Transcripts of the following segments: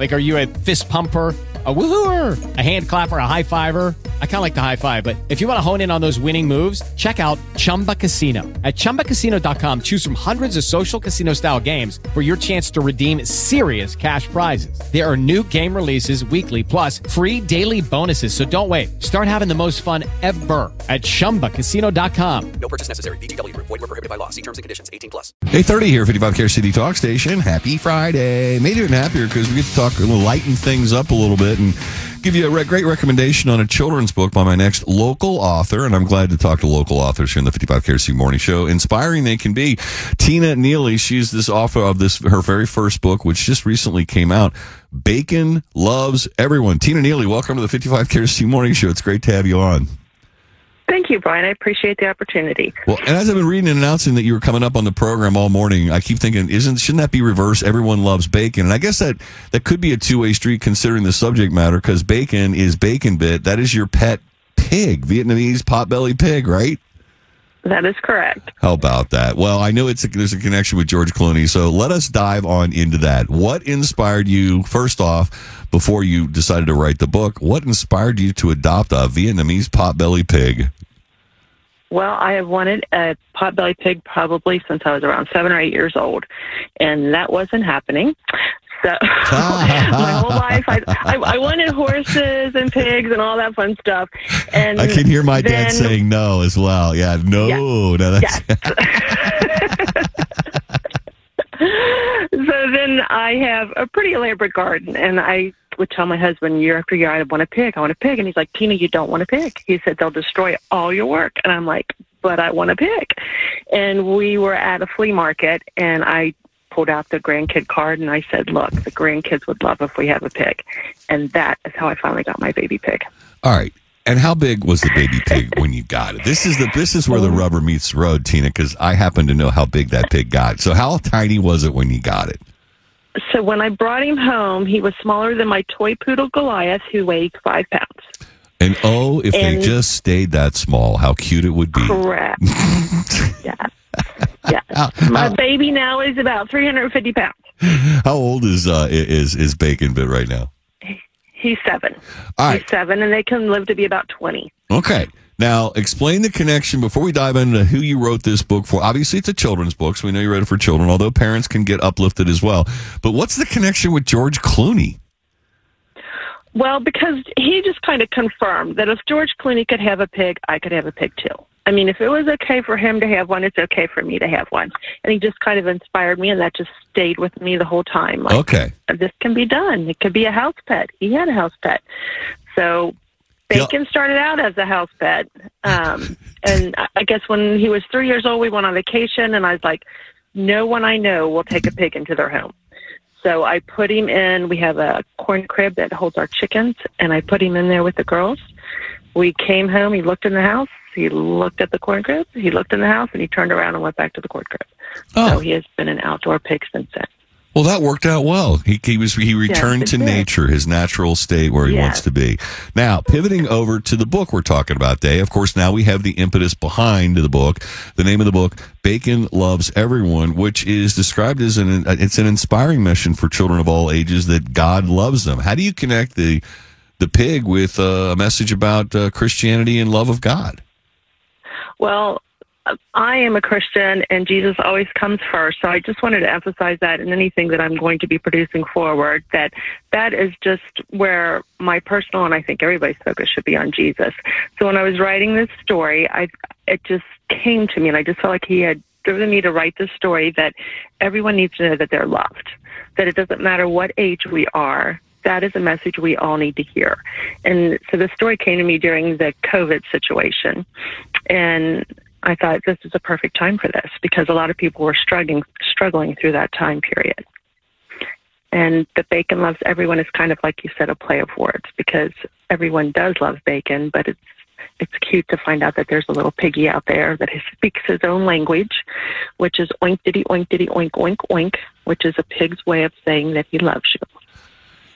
Like, are you a fist pumper? A woohooer, a hand clapper, a high fiver. I kind of like the high five, but if you want to hone in on those winning moves, check out Chumba Casino. At ChumbaCasino.com, choose from hundreds of social casino style games for your chance to redeem serious cash prizes. There are new game releases weekly, plus free daily bonuses. So don't wait. Start having the most fun ever at ChumbaCasino.com. No purchase necessary. VGW Group. Void were prohibited by law. See terms and conditions. 18 plus. 8.30 here, 55 KRCD Talk Station. Happy Friday. Made it happier because we get to talk, little, lighten things up a little bit and give you a re- great recommendation on a children's book by my next local author. And I'm glad to talk to local authors here in the 55 KRC Morning Show. Inspiring they can be. Tina Neely, she's this author of this, her very first book, which just recently came out. Bacon loves everyone. Tina Neely, welcome to the 55 KRC Morning Show. It's great to have you on. Thank you, Brian. I appreciate the opportunity. Well, and as I've been reading and announcing that you were coming up on the program all morning, I keep thinking, isn't shouldn't that be reverse? Everyone loves bacon, and I guess that that could be a two way street considering the subject matter because bacon is bacon bit. That is your pet pig, Vietnamese potbelly pig, right? That is correct. How about that? Well, I know it's a, there's a connection with George Clooney, so let us dive on into that. What inspired you first off before you decided to write the book? What inspired you to adopt a Vietnamese potbelly pig? Well, I have wanted a potbelly pig probably since I was around seven or eight years old, and that wasn't happening. So my whole life, I, I I wanted horses and pigs and all that fun stuff. And I can hear my dad saying no as well. Yeah, no, Yeah. no, that's so then I have a pretty elaborate garden, and I would tell my husband year after year, I want a pig, I want a pig, and he's like, Tina, you don't want a pig. He said they'll destroy all your work, and I'm like, but I want a pig. And we were at a flea market, and I pulled out the grandkid card, and I said, look, the grandkids would love if we have a pig, and that is how I finally got my baby pig. all right. And how big was the baby pig when you got it? This is the this is where the rubber meets the road, Tina, because I happen to know how big that pig got. So how tiny was it when you got it? So when I brought him home, he was smaller than my toy poodle Goliath, who weighed five pounds. And oh, if they just stayed that small, how cute it would be. Correct. yeah. My baby now is about 350 pounds. How old is uh is is Bacon Bit right now? He's seven. All right. He's seven, and they can live to be about 20. Okay. Now, explain the connection before we dive into who you wrote this book for. Obviously, it's a children's book, so we know you wrote it for children, although parents can get uplifted as well. But what's the connection with George Clooney? Well, because he just kind of confirmed that if George Clooney could have a pig, I could have a pig too. I mean, if it was okay for him to have one, it's okay for me to have one. And he just kind of inspired me, and that just stayed with me the whole time. Like, Okay. this can be done. It could be a house pet. He had a house pet. So. Bacon started out as a house pet. Um, and I- I guess when he was three years old, we went on vacation, and I was like, no one I know will take a pig into their home. So I put him in. We have a corn crib that holds our chickens, and I put him in there with the girls. We came home. He looked in the house. He looked at the corn crib. He looked in the house, and he turned around and went back to the corn crib. Oh. So he has been an outdoor pig since then. Well, that worked out well. He, he was he returned it to did. nature, his natural state where he Yes. wants to be. Now, pivoting over to the book we're talking about, Day. Of course, now we have the impetus behind the book. The name of the book, "Bacon Loves Everyone," which is described as an it's an inspiring mission for children of all ages that God loves them. How do you connect the the pig with uh, a message about uh, Christianity and love of God? Well, I am a Christian and Jesus always comes first. So I just wanted to emphasize that in anything that I'm going to be producing forward, that that is just where my personal and I think everybody's focus should be on Jesus. So when I was writing this story, I it just came to me and I just felt like he had driven me to write this story that everyone needs to know that they're loved. That it doesn't matter what age we are, that is a message we all need to hear. And so the story came to me during the COVID situation. And I thought this is a perfect time for this because a lot of people were struggling struggling through that time period. And the bacon loves everyone is kind of like you said, a play of words because everyone does love bacon, but it's it's cute to find out that there's a little piggy out there that speaks his own language, which is oink diddy oink diddy oink oink oink, which is a pig's way of saying that he loves you.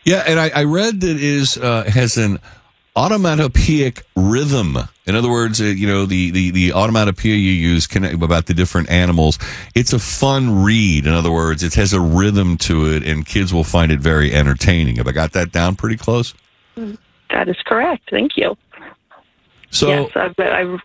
Yeah, and I, I read that it is uh, has an automatopoeic rhythm. In other words, uh, you know the the the automatopoeia you use connect about the different animals. It's a fun read. In other words, it has a rhythm to it, and kids will find it very entertaining. Have I got that down pretty close? That is correct. Thank you. So yes, I've, I've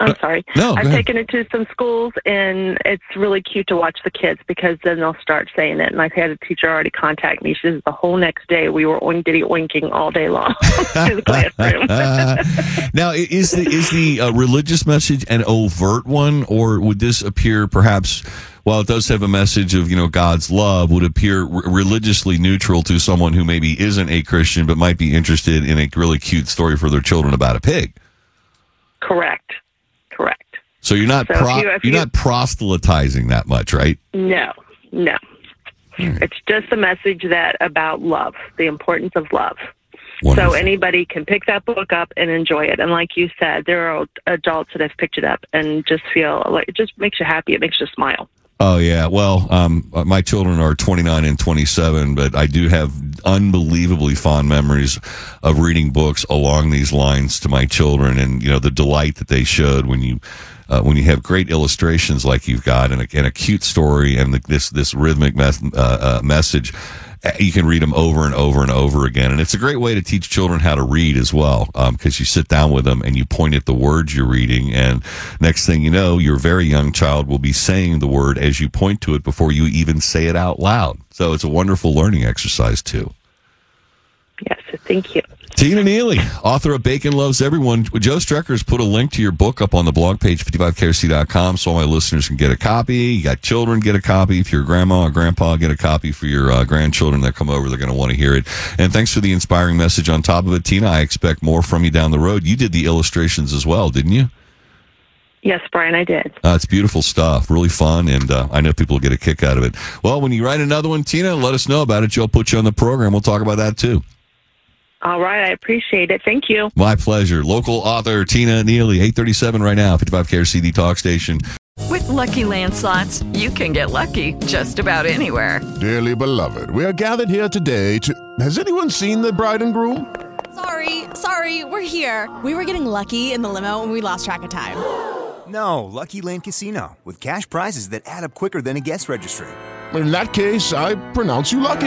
I'm sorry. Uh, no, I've taken it to some schools, and it's really cute to watch the kids because then they'll start saying it. And I've had a teacher already contact me. She says the whole next day we were oink diddy oinking all day long in the classroom. now, is the is the uh, religious message an overt one, or would this appear perhaps? While it does have a message of you know God's love, would appear r- religiously neutral to someone who maybe isn't a Christian but might be interested in a really cute story for their children about a pig. correct. So you're not So pro- you- you're not proselytizing that much, right? No, no. It's just a message that about love, the importance of love. Wonderful. So anybody can pick that book up and enjoy it. And like you said, there are adults that have picked it up and just feel like it just makes you happy. It makes you smile. Oh yeah. Well, um, uh, my children are 29 and 27, but I do have unbelievably fond memories of reading books along these lines to my children, and you know the delight that they showed when you. Uh, when you have great illustrations like you've got and a, and a cute story and the, this this rhythmic uh, uh, message, uh, you can read them over and over and over again. And it's a great way to teach children how to read as well, because you sit down with them and you point at the words you're reading, and next thing you know, your very young child will be saying the word as you point to it before you even say it out loud. So it's a wonderful learning exercise too. Yes, thank you. Tina Neely, author of Bacon Loves Everyone. Joe Strecker's put a link to your book up on the blog page, 55krc.com, so all my listeners can get a copy. You got children, get a copy. If you're a grandma or grandpa, get a copy for your uh, grandchildren that come over. They're going to want to hear it. And thanks for the inspiring message on top of it, Tina. I expect more from you down the road. You did the illustrations as well, didn't you? Yes, Brian, I did. Uh, it's beautiful stuff, really fun, and uh, I know people will get a kick out of it. Well, when you write another one, Tina, let us know about it. Joe will put you on the program. We'll talk about that too. All right, I appreciate it. Thank you. My pleasure. Local author Tina Neely, 837 right now, 55 CD Talk Station. With Lucky Land slots, you can get lucky just about anywhere. Dearly beloved, we are gathered here today to. Has anyone seen the bride and groom? Sorry, sorry, we're here. We were getting lucky in the limo and we lost track of time. No, Lucky Land Casino, with cash prizes that add up quicker than a guest registry. In that case, I pronounce you lucky.